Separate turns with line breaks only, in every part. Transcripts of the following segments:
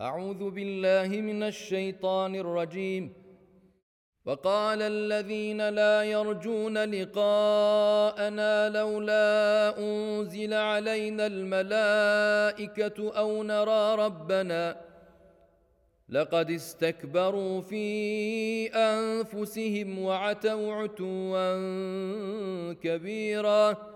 أعوذ بالله من الشيطان الرجيم. وقال الذين لا يرجون لقاءنا لولا أنزل علينا الملائكة أو نرى ربنا لقد استكبروا في أنفسهم وعتوا عتوا كبيرا.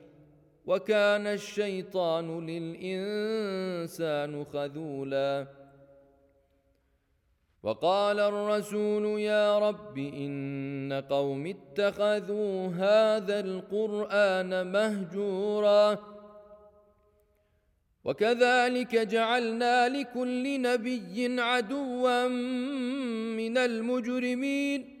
وكان الشيطان للإنسان خذولا. وقال الرسول يا رب إن قوم اتخذوا هذا القرآن مهجورا. وكذلك جعلنا لكل نبي عدوا من المجرمين.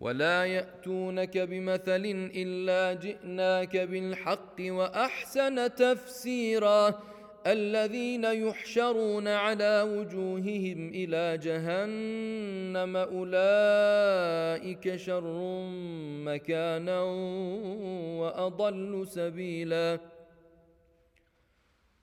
ولا ياتونك بمثل الا جئناك بالحق واحسن تفسيرا الذين يحشرون على وجوههم إلى جهنم اولئك شر مكانا واضل سبيلا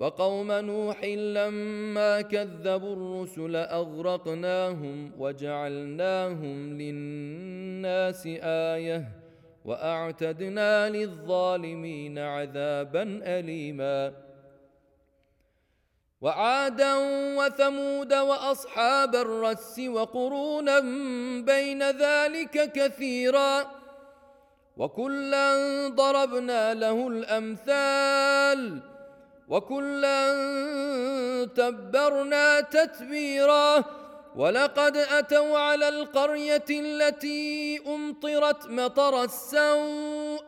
وقوم نوح لما كذبوا الرسل أغرقناهم وجعلناهم للناس آية وأعتدنا للظالمين عذابا اليما. وعادا وثمود وأصحاب الرس وقرونا بين ذلك كثيرا وكلا ضربنا له الأمثال وكلا تبرنا تتبيرا ولقد أتوا على القرية التي أمطرت مطر السوء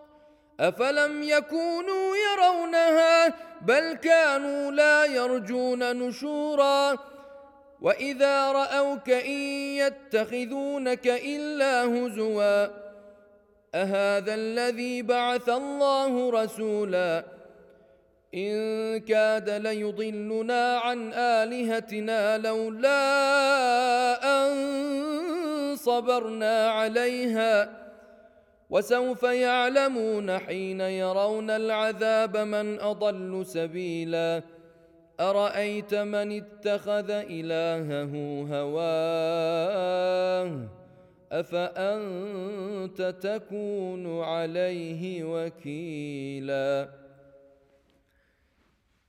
أفلم يكونوا يرونها بل كانوا لا يرجون نشورا وإذا رأوك إن يتخذونك إلا هزوا أهذا الذي بعث الله رسولا إن كاد ليضلنا عن آلهتنا لولا أن صبرنا عليها وسوف يعلمون حين يرون العذاب من أضل سبيلا. أرأيت من اتخذ إلهه هواه؟ أفأنت تكون عليه وكيلا؟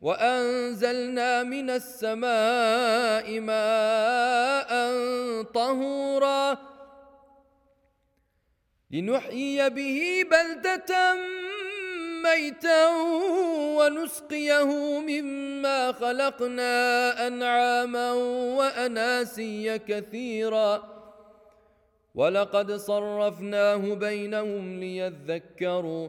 وأنزلنا من السماء ماء طهورا لنحيي به بلدة ميتا ونسقيه مما خلقنا أنعاما وأناسيا كثيرا ولقد صرفناه بينهم ليذكروا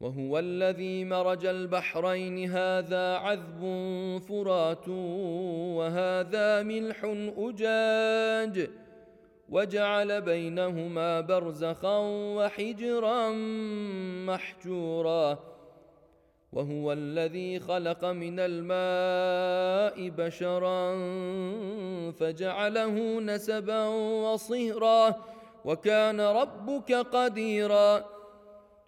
وهو الذي مرج البحرين هذا عذب فرات وهذا ملح أجاج. وجعل بينهما برزخا وحجرا محجورا. وهو الذي خلق من الماء بشرا فجعله نسبا وصهرا. وكان ربك قديرا.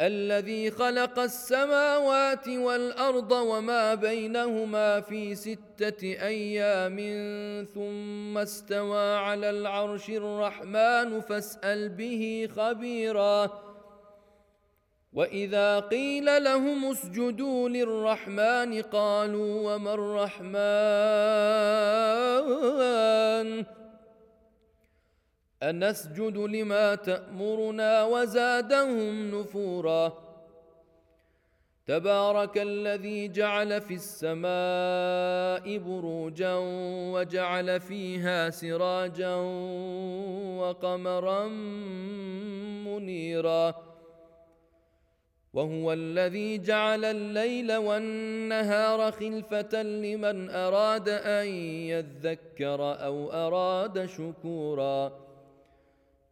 الذي خلق السماوات والأرض وما بينهما في ستة أيام ثم استوى على العرش الرحمن فاسأل به خبيرا. وإذا قيل لهم اسجدوا للرحمن قالوا وما الرحمن؟ أنسجد لما تأمرنا وزادهم نفورا. تبارك الذي جعل في السماء بروجا وجعل فيها سراجا وقمرا منيرا. وهو الذي جعل الليل والنهار خلفة لمن أراد أن يذكر أو أراد شكورا.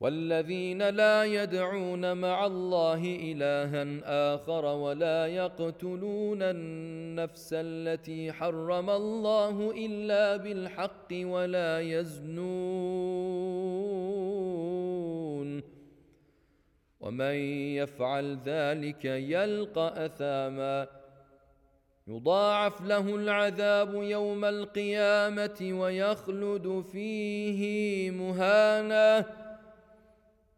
والذين لا يدعون مع الله إلها آخر ولا يقتلون النفس التي حرم الله إلا بالحق ولا يزنون. ومن يفعل ذلك يلقى أثاما. يضاعف له العذاب يوم القيامة ويخلد فيه مهانا.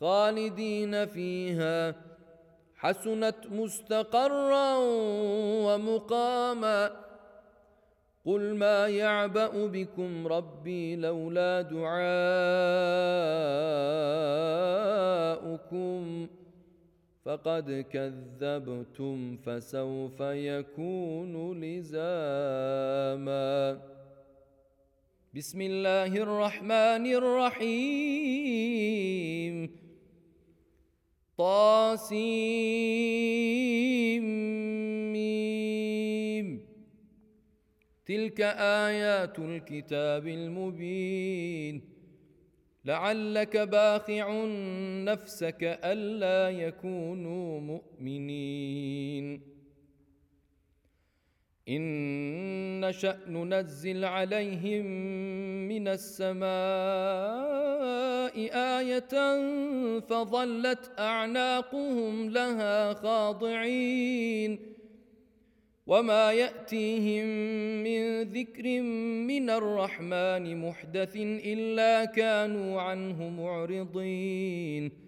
خالدين فيها. حسنت مستقرا ومقاما. قل ما يعبأ بكم ربي لولا دعاؤكم. فقد كذبتم فسوف يكون لزاما. بسم الله الرحمن الرحيم. طاسيم. تلك آيات الكتاب المبين. لعلك باخع نفسك ألا يكونوا مؤمنين. ان نشا ننزل عليهم من السماء إيه فظلت اعناقهم لها خاضعين وما ياتيهم من ذكر من الرحمن محدث الا كانوا عنه معرضين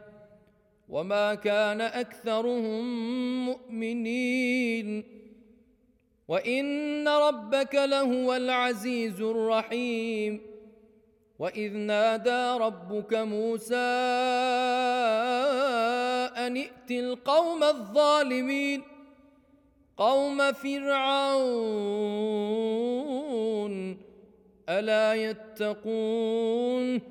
وما كان أكثرهم مؤمنين. وإن ربك لهو العزيز الرحيم. وإذ نادى ربك موسى أن ائت القوم الظالمين قوم فرعون ألا يتقون؟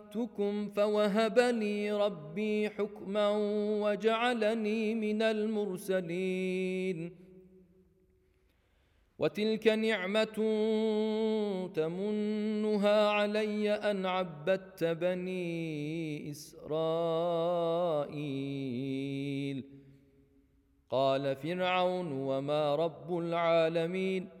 خفتكم فوهب لي ربي حكما وجعلني من المرسلين وتلك نعمه تمنها علي ان عبدت بني اسرائيل قال فرعون وما رب العالمين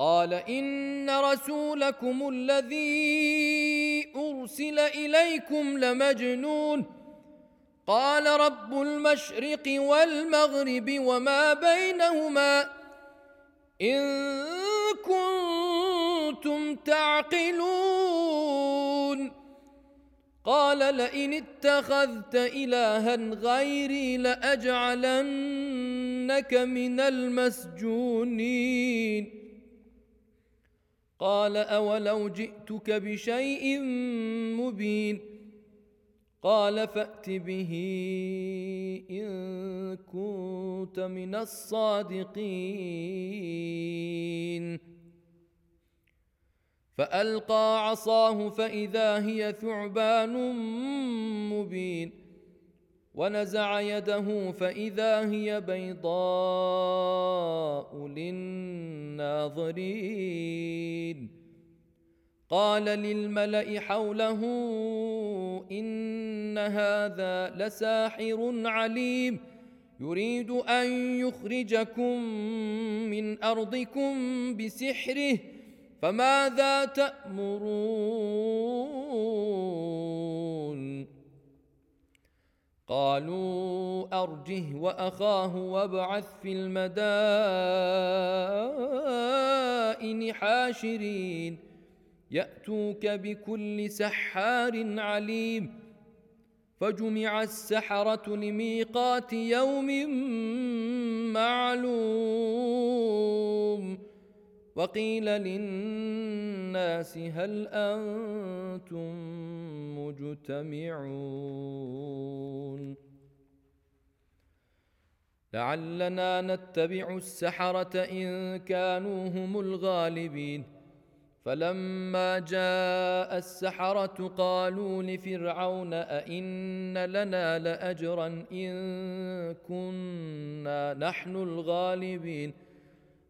قال إن رسولكم الذي أرسل إليكم لمجنون. قال رب المشرق والمغرب وما بينهما. إن كنتم تعقلون. قال لئن اتخذت إلها غيري لأجعلنك من المسجونين. قال أولو جئتك بشيء مبين قال فأت به إن كنت من الصادقين فألقى عصاه فإذا هي ثعبان مبين ونزع يده فإذا هي بيضاء للناظرين. قال للملأ حوله إن هذا لساحر عليم. يريد أن يخرجكم من أرضكم بسحره فماذا تأمرون؟ قالوا أرجه وأخاه وابعث في المدائن حاشرين. يأتوك بكل سحار عليم. فجمع السحرة لميقات يوم معلوم. وقيل للناس هل أنتم مجتمعون؟ لعلنا نتبع السحرة إن كانوا هم الغالبين. فلما جاء السحرة قالوا لفرعون أئن لنا لأجرا إن كنا نحن الغالبين.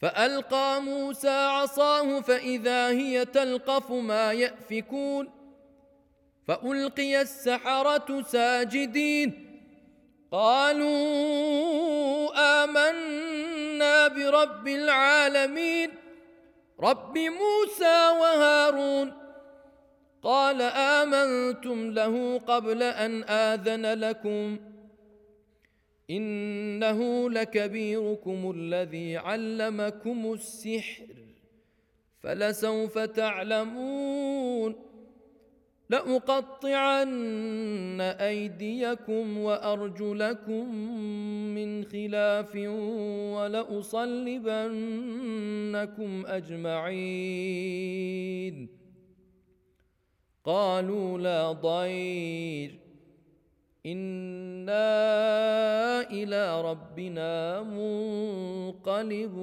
فألقى موسى عصاه فإذا هي تلقف ما يأفكون فألقي السحرة ساجدين قالوا آمنا برب العالمين رب موسى وهارون قال آمنتم له قبل أن آذن لكم إنه لكبيركم الذي علمكم السحر فلسوف تعلمون. لأقطعن أيديكم وأرجلكم من خلاف ولأصلبنكم أجمعين. قالوا لا ضير. أنا إلى ربنا منقلبون.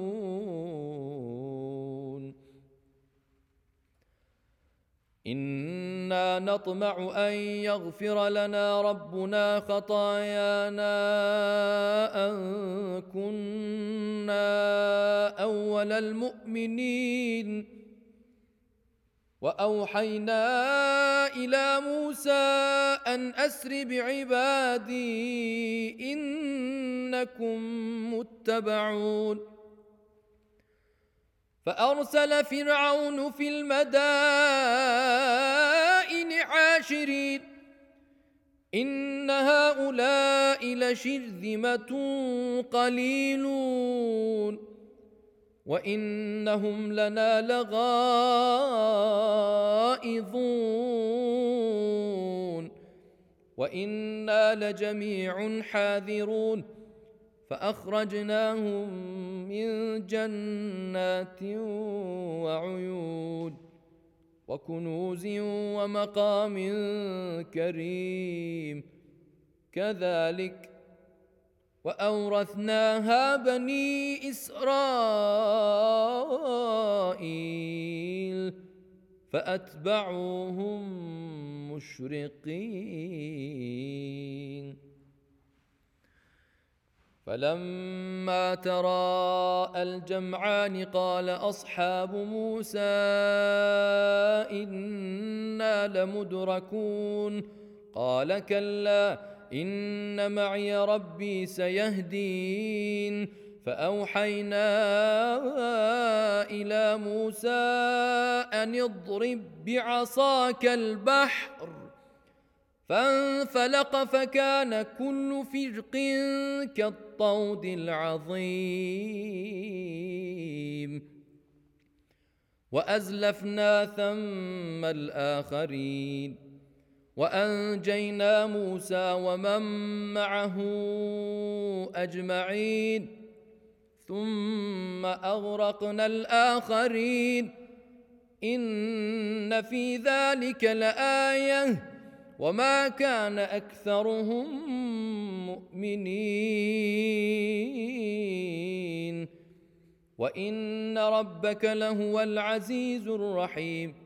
أنا نطمع ان يغفر لنا ربنا خطايانا ان كنا اول المؤمنين. وأوحينا إلى موسى أن أسر بعبادي إنكم متبعون. فأرسل فرعون في المدائن عاشرين. إن هؤلاء لشرذمة قليلون. وانهم لنا لغائظون وأنا لجميع حاذرون فاخرجناهم من جنات وعيون وكنوز ومقام كريم كذلك وأورثناها بني إسرائيل فأتبعوهم مشرقين. فلما تراءى الجمعان قال أصحاب موسى إنا لمدركون. قال كلا إن معي ربي سيهدين. فأوحينا إلى موسى أن اضرب بعصاك البحر. فانفلق فكان كل فرق كالطود العظيم. وأزلفنا ثم الآخرين. وأنجينا موسى ومن معه أجمعين ثم أغرقنا الآخرين. إن في ذلك لآية وما كان أكثرهم مؤمنين. وإن ربك لهو العزيز الرحيم.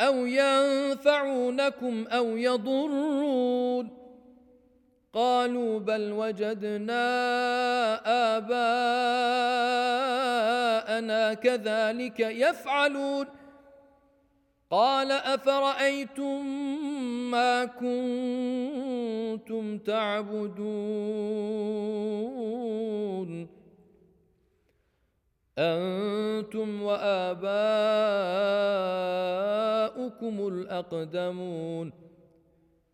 أو ينفعونكم أو يضرون. قالوا بل وجدنا آباءنا كذلك يفعلون. قال أفرأيتم ما كنتم تعبدون؟ أنتم وآباؤكم الأقدمون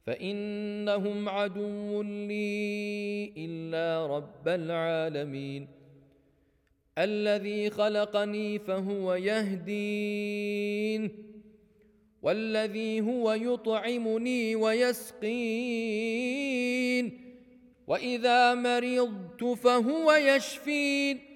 فإنهم عدو لي إلا رب العالمين الذي خلقني فهو يهدين والذي هو يطعمني ويسقين وإذا مرضت فهو يشفين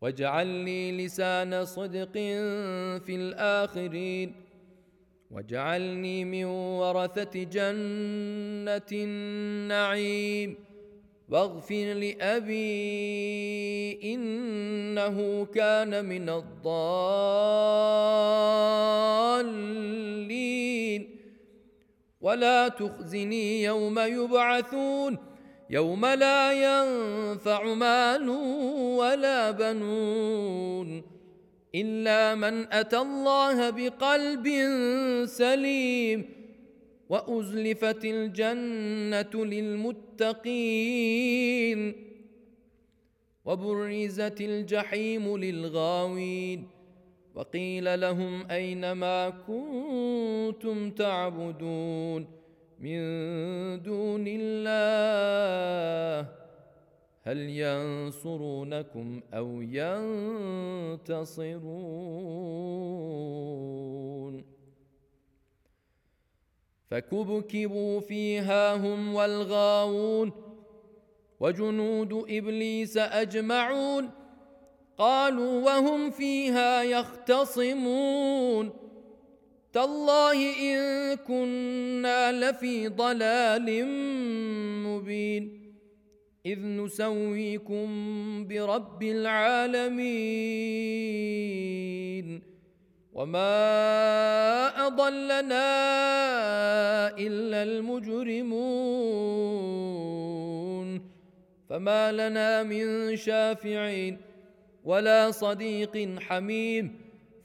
واجعل لي لسان صدق في الآخرين واجعلني من ورثة جنة النعيم واغفر لأبي إنه كان من الضالين. ولا تخزني يوم يبعثون. يوم لا ينفع مال ولا بنون إلا من أتى الله بقلب سليم وأزلفت الجنة للمتقين وبرزت الجحيم للغاوين وقيل لهم أين ما كنتم تعبدون من دون الله هل ينصرونكم أو ينتصرون؟ فكبكبوا فيها هم والغاوون وجنود إبليس أجمعون قالوا وهم فيها يختصمون تالله إن كنا لفي ضلال مبين. إذ نسويكم برب العالمين. وما أضلنا إلا المجرمون. فما لنا من شافعين ولا صديق حميم.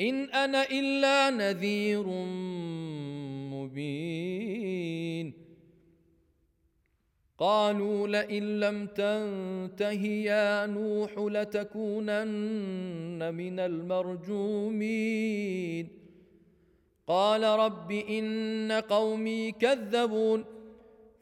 إن أنا إلا نذير مبين. قالوا لئن لم تنته يا نوح لتكونن من المرجومين. قال رب إن قومي كذبون.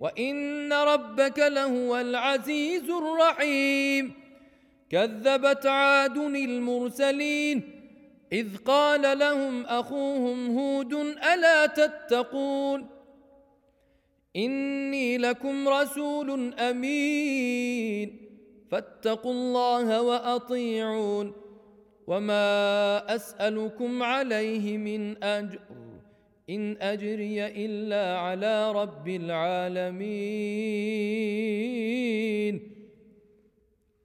وان ربك لهو العزيز الرحيم كذبت عاد المرسلين اذ قال لهم اخوهم هود الا تتقون اني لكم رسول امين فاتقوا الله واطيعون وما اسالكم عليه من اجر إن أجري إلا على رب العالمين.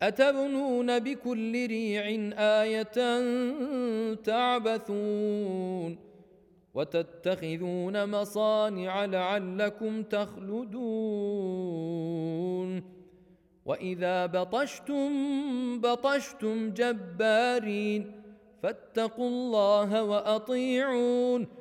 أتبنون بكل ريع آية تعبثون. وتتخذون مصانع لعلكم تخلدون. وإذا بطشتم بطشتم جبارين. فاتقوا الله وأطيعون.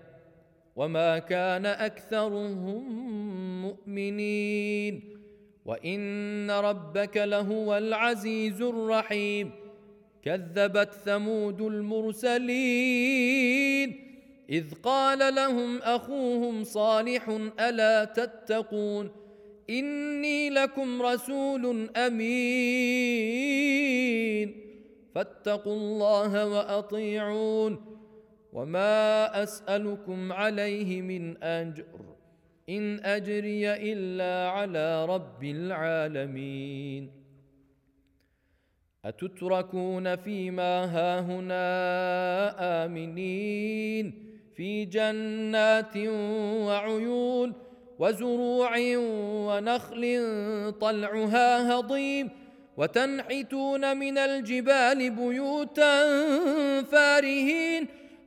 وما كان اكثرهم مؤمنين وان ربك لهو العزيز الرحيم كذبت ثمود المرسلين اذ قال لهم اخوهم صالح الا تتقون اني لكم رسول امين فاتقوا الله واطيعون وما اسالكم عليه من اجر ان اجري الا على رب العالمين اتتركون فيما هاهنا امنين في جنات وعيون وزروع ونخل طلعها هضيم وتنحتون من الجبال بيوتا فارهين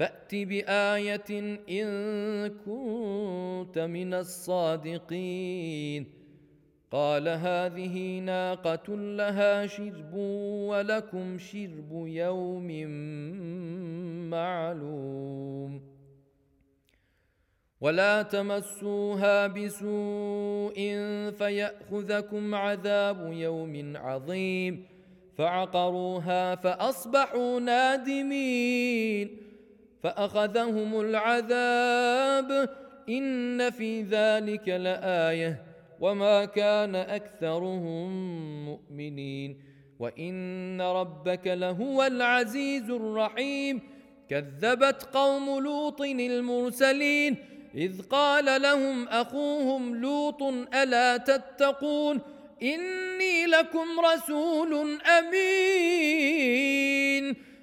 فأت بآية إن كنت من الصادقين. قال هذه ناقة لها شرب ولكم شرب يوم معلوم. ولا تمسوها بسوء فيأخذكم عذاب يوم عظيم. فعقروها فأصبحوا نادمين. فأخذهم العذاب. إن في ذلك لآيةٌ. وما كان أكثرهم مؤمنين. وإن ربك لهو العزيز الرحيم. كذبت قوم لوط المرسلين. إذ قال لهم أخوهم لوط ألا تتقون. إني لكم رسول أمين.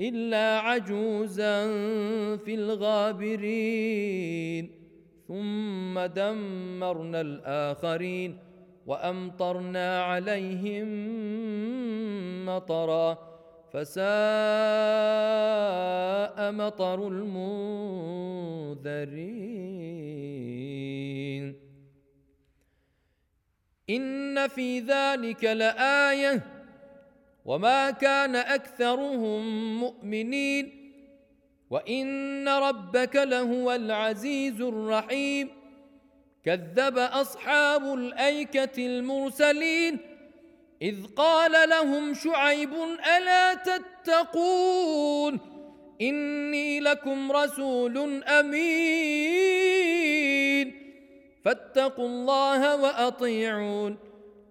إلا عجوزا في الغابرين. ثم دمرنا الآخرين وأمطرنا عليهم مطرا. فساء مطر المنذرين. إن في ذلك لآية وما كان اكثرهم مؤمنين وان ربك لهو العزيز الرحيم كذب اصحاب الايكه المرسلين اذ قال لهم شعيب الا تتقون اني لكم رسول امين فاتقوا الله واطيعون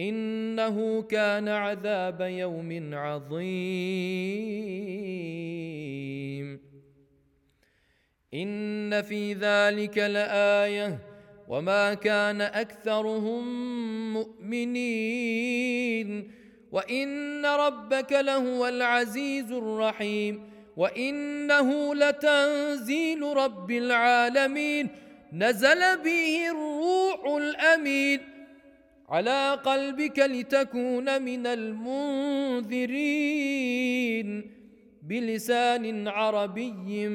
إنه كان عذاب يوم عظيم. إن في ذلك لآية. وما كان أكثرهم مؤمنين. وإن ربك لهو العزيز الرحيم. وإنه لتنزيل رب العالمين. نزل به الروح الأمين. على قلبك لتكون من المنذرين بلسان عربي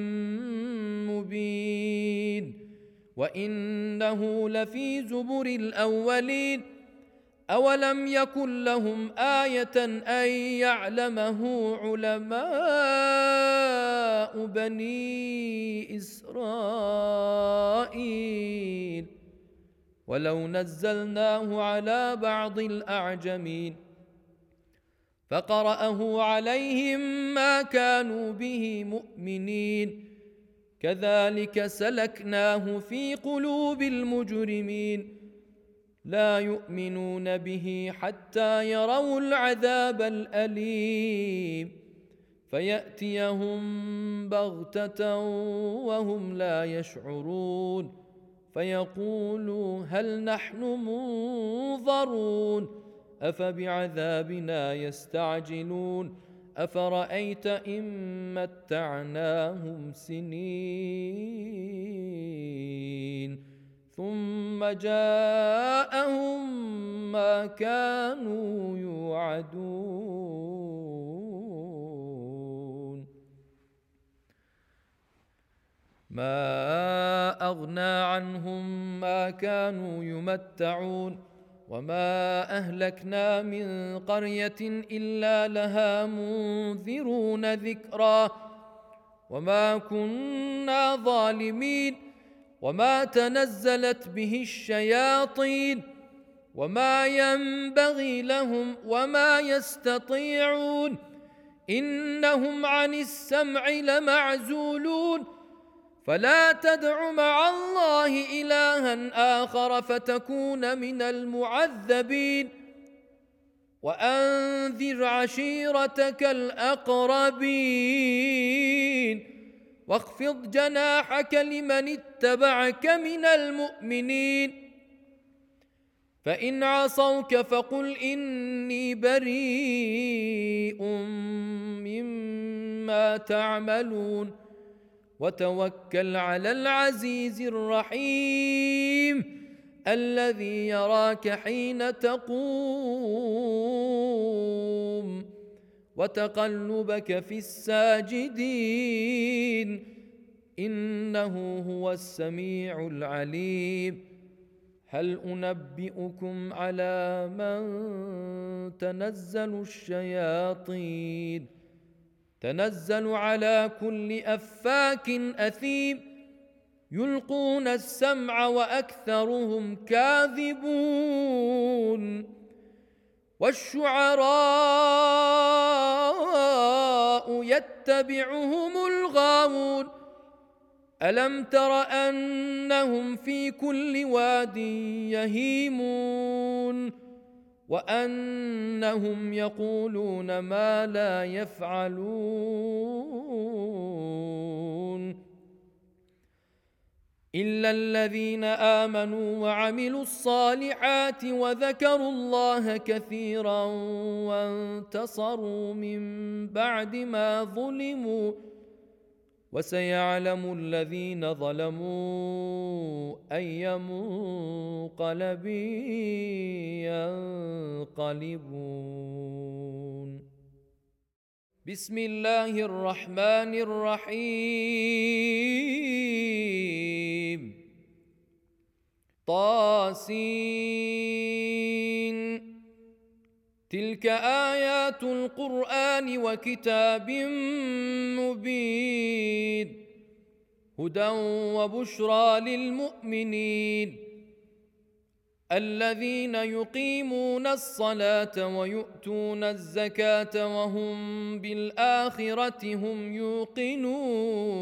مبين. وإنه لفي زبر الأولين. أولم يكن لهم آية أن يعلمه علماء بني إسرائيل؟ ولو نزلناه على بعض الأعجمين فقرأه عليهم ما كانوا به مؤمنين كذلك سلكناه في قلوب المجرمين لا يؤمنون به حتى يروا العذاب الأليم فيأتيهم بغتة وهم لا يشعرون فيقولوا هل نحن منظرون؟ أفبعذابنا يستعجلون؟ أفرأيت إن متعناهم سنين ثم جاءهم ما كانوا يوعدون. ما أغنى عنهم ما كانوا يمتعون وما أهلكنا من قرية إلا لها منذرون ذكرا وما كنا ظالمين وما تنزلت به الشياطين وما ينبغي لهم وما يستطيعون إنهم عن السمع لمعزولون فلا تدع مع الله إلها آخر فتكون من المعذبين. وأنذر عشيرتك الأقربين. واخفض جناحك لمن اتبعك من المؤمنين. فإن عصوك فقل إني بريء مما تعملون. وتوكل على العزيز الرحيم الذي يراك حين تقوم وتقلبك في الساجدين إنه هو السميع العليم هل أنبئكم على من تنزل الشياطين تنزل على كل أفاك أثيم يلقون السمع وأكثرهم كاذبون. والشعراء يتبعهم الغاوون. ألم تر أنهم في كل واد يهيمون؟ وأنهم يقولون ما لا يفعلون إلا الذين آمنوا وعملوا الصالحات وذكروا الله كثيرا وانتصروا من بعد ما ظلموا وسيعلم الذين ظلموا أي منقلب ينقلبون. بسم الله الرحمن الرحيم. طاسين. تلك ايات القران وكتاب مبين هدى وبشرى للمؤمنين الذين يقيمون الصلاه ويؤتون الزكاه وهم بالاخره هم يوقنون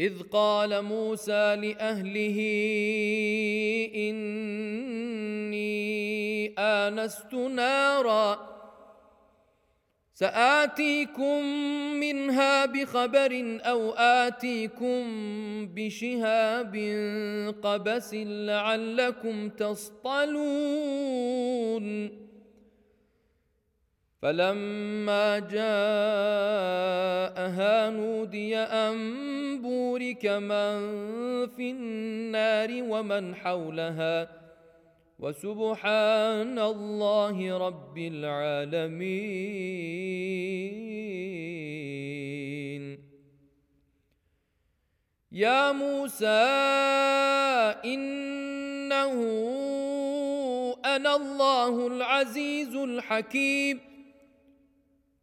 إذ قال موسى لأهله إني آنست نارا سآتيكم منها بخبر أو آتيكم بشهاب قبس لعلكم تصطلون فلما جاءها نودي أن بورك من في النار ومن حولها. وسبحان الله رب العالمين. يا موسى إنه أنا الله العزيز الحكيم.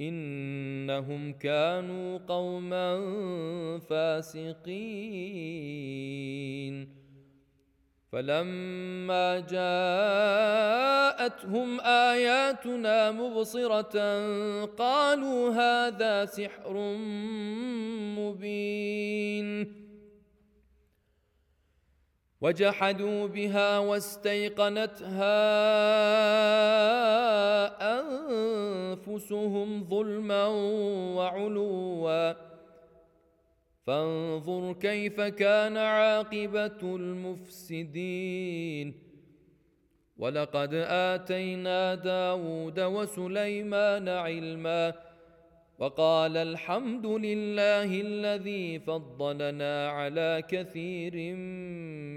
إنهم كانوا قوما فاسقين. فلما جاءتهم آياتنا مبصرة قالوا هذا سحر مبين. وجحدوا بها واستيقنتها أنفسهم ظلما وعلوا. فانظر كيف كان عاقبة المفسدين. ولقد آتينا داود وسليمان علما. وقال الحمد لله الذي فضلنا على كثير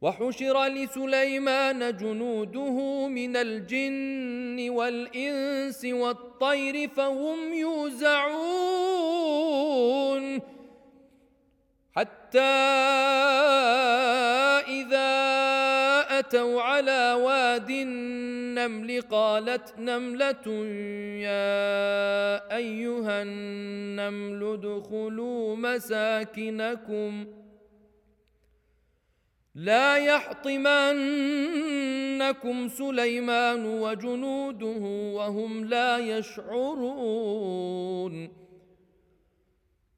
وحشر لسليمان جنوده من الجن والإنس والطير فهم يوزعون. حتى إذا أتوا على واد النمل قالت نملة يا أيها النمل ادخلوا مساكنكم. لا يحطمنكم سليمان وجنوده وهم لا يشعرون.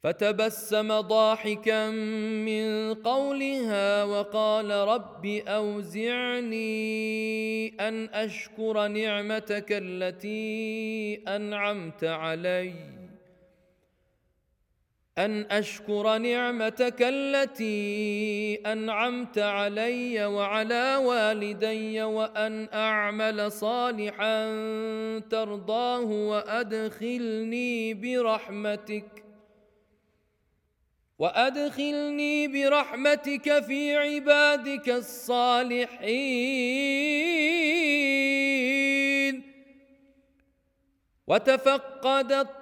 فتبسم ضاحكا من قولها وقال رب أوزعني أن أشكر نعمتك التي أنعمت علي. أن أشكر نعمتك التي أنعمت علي وعلى والدي وأن أعمل صالحا ترضاه وأدخلني برحمتك وأدخلني برحمتك في عبادك الصالحين. وتفقد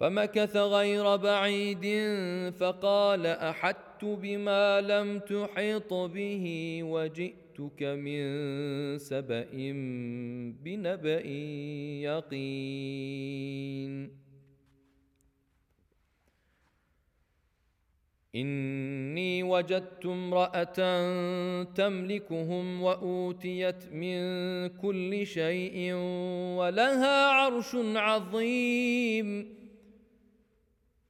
فمكث غير بعيد فقال أحدت بما لم تحط به وجئتك من سبأ بنبأ يقين. إني وجدت امرأة تملكهم وأوتيت من كل شيء ولها عرش عظيم.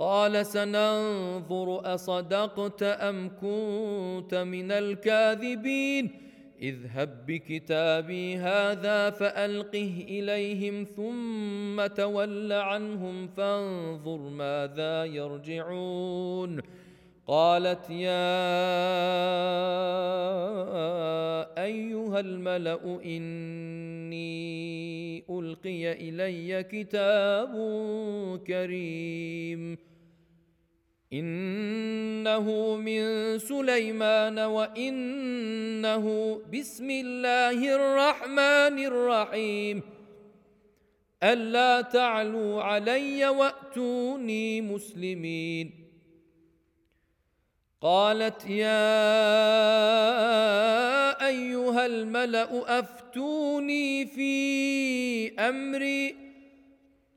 قال سننظر أصدقت أم كنت من الكاذبين؟ اذهب بكتابي هذا فألقه إليهم ثم تول عنهم فانظر ماذا يرجعون. قالت يا أيها الملأ إني ألقي إلي كتاب كريم. إنه من سليمان وإنه بسم الله الرحمن الرحيم. ألا تعلوا علي وأتوني مسلمين. قالت يا أيها الملأ أفتوني في أمري.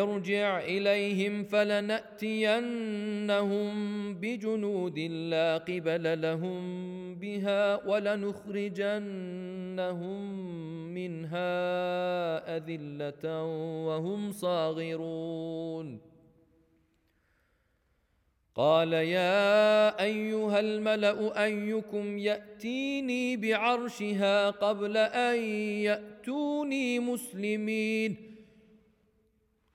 ارجع إليهم فلنأتينهم بجنود لا قبل لهم بها ولنخرجنهم منها أذلة وهم صاغرون. قال يا أيها الملأ أيكم يأتيني بعرشها قبل أن يأتوني مسلمين.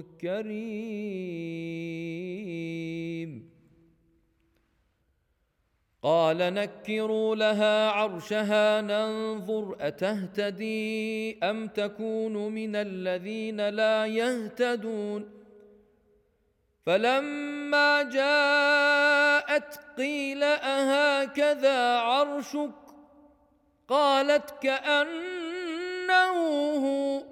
كريم قال نكروا لها عرشها ننظر أتهتدي أم تكون من الذين لا يهتدون. فلما جاءت قيل أهكذا عرشك؟ قالت كأنه هو.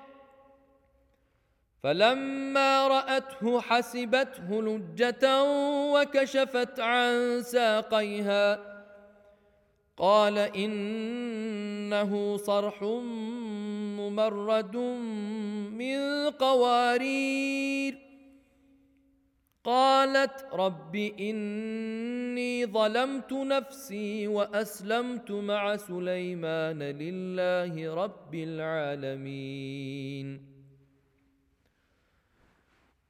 فلما رأته حسبته لجة وكشفت عن ساقيها. قال إنه صرح ممرد من قوارير. قالت رب إني ظلمت نفسي وأسلمت مع سليمان لله رب العالمين.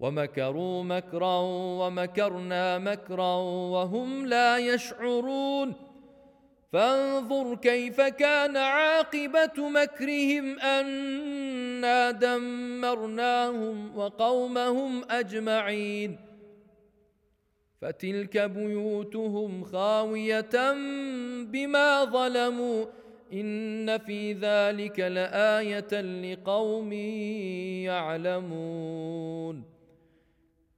ومكروا مكرا ومكرنا مكرا وهم لا يشعرون. فانظر كيف كان عاقبة مكرهم أنا دمرناهم وقومهم أجمعين. فتلك بيوتهم خاوية بما ظلموا. إن في ذلك لآية لقوم يعلمون.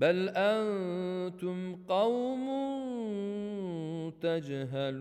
بل أنتم قوم تجهلون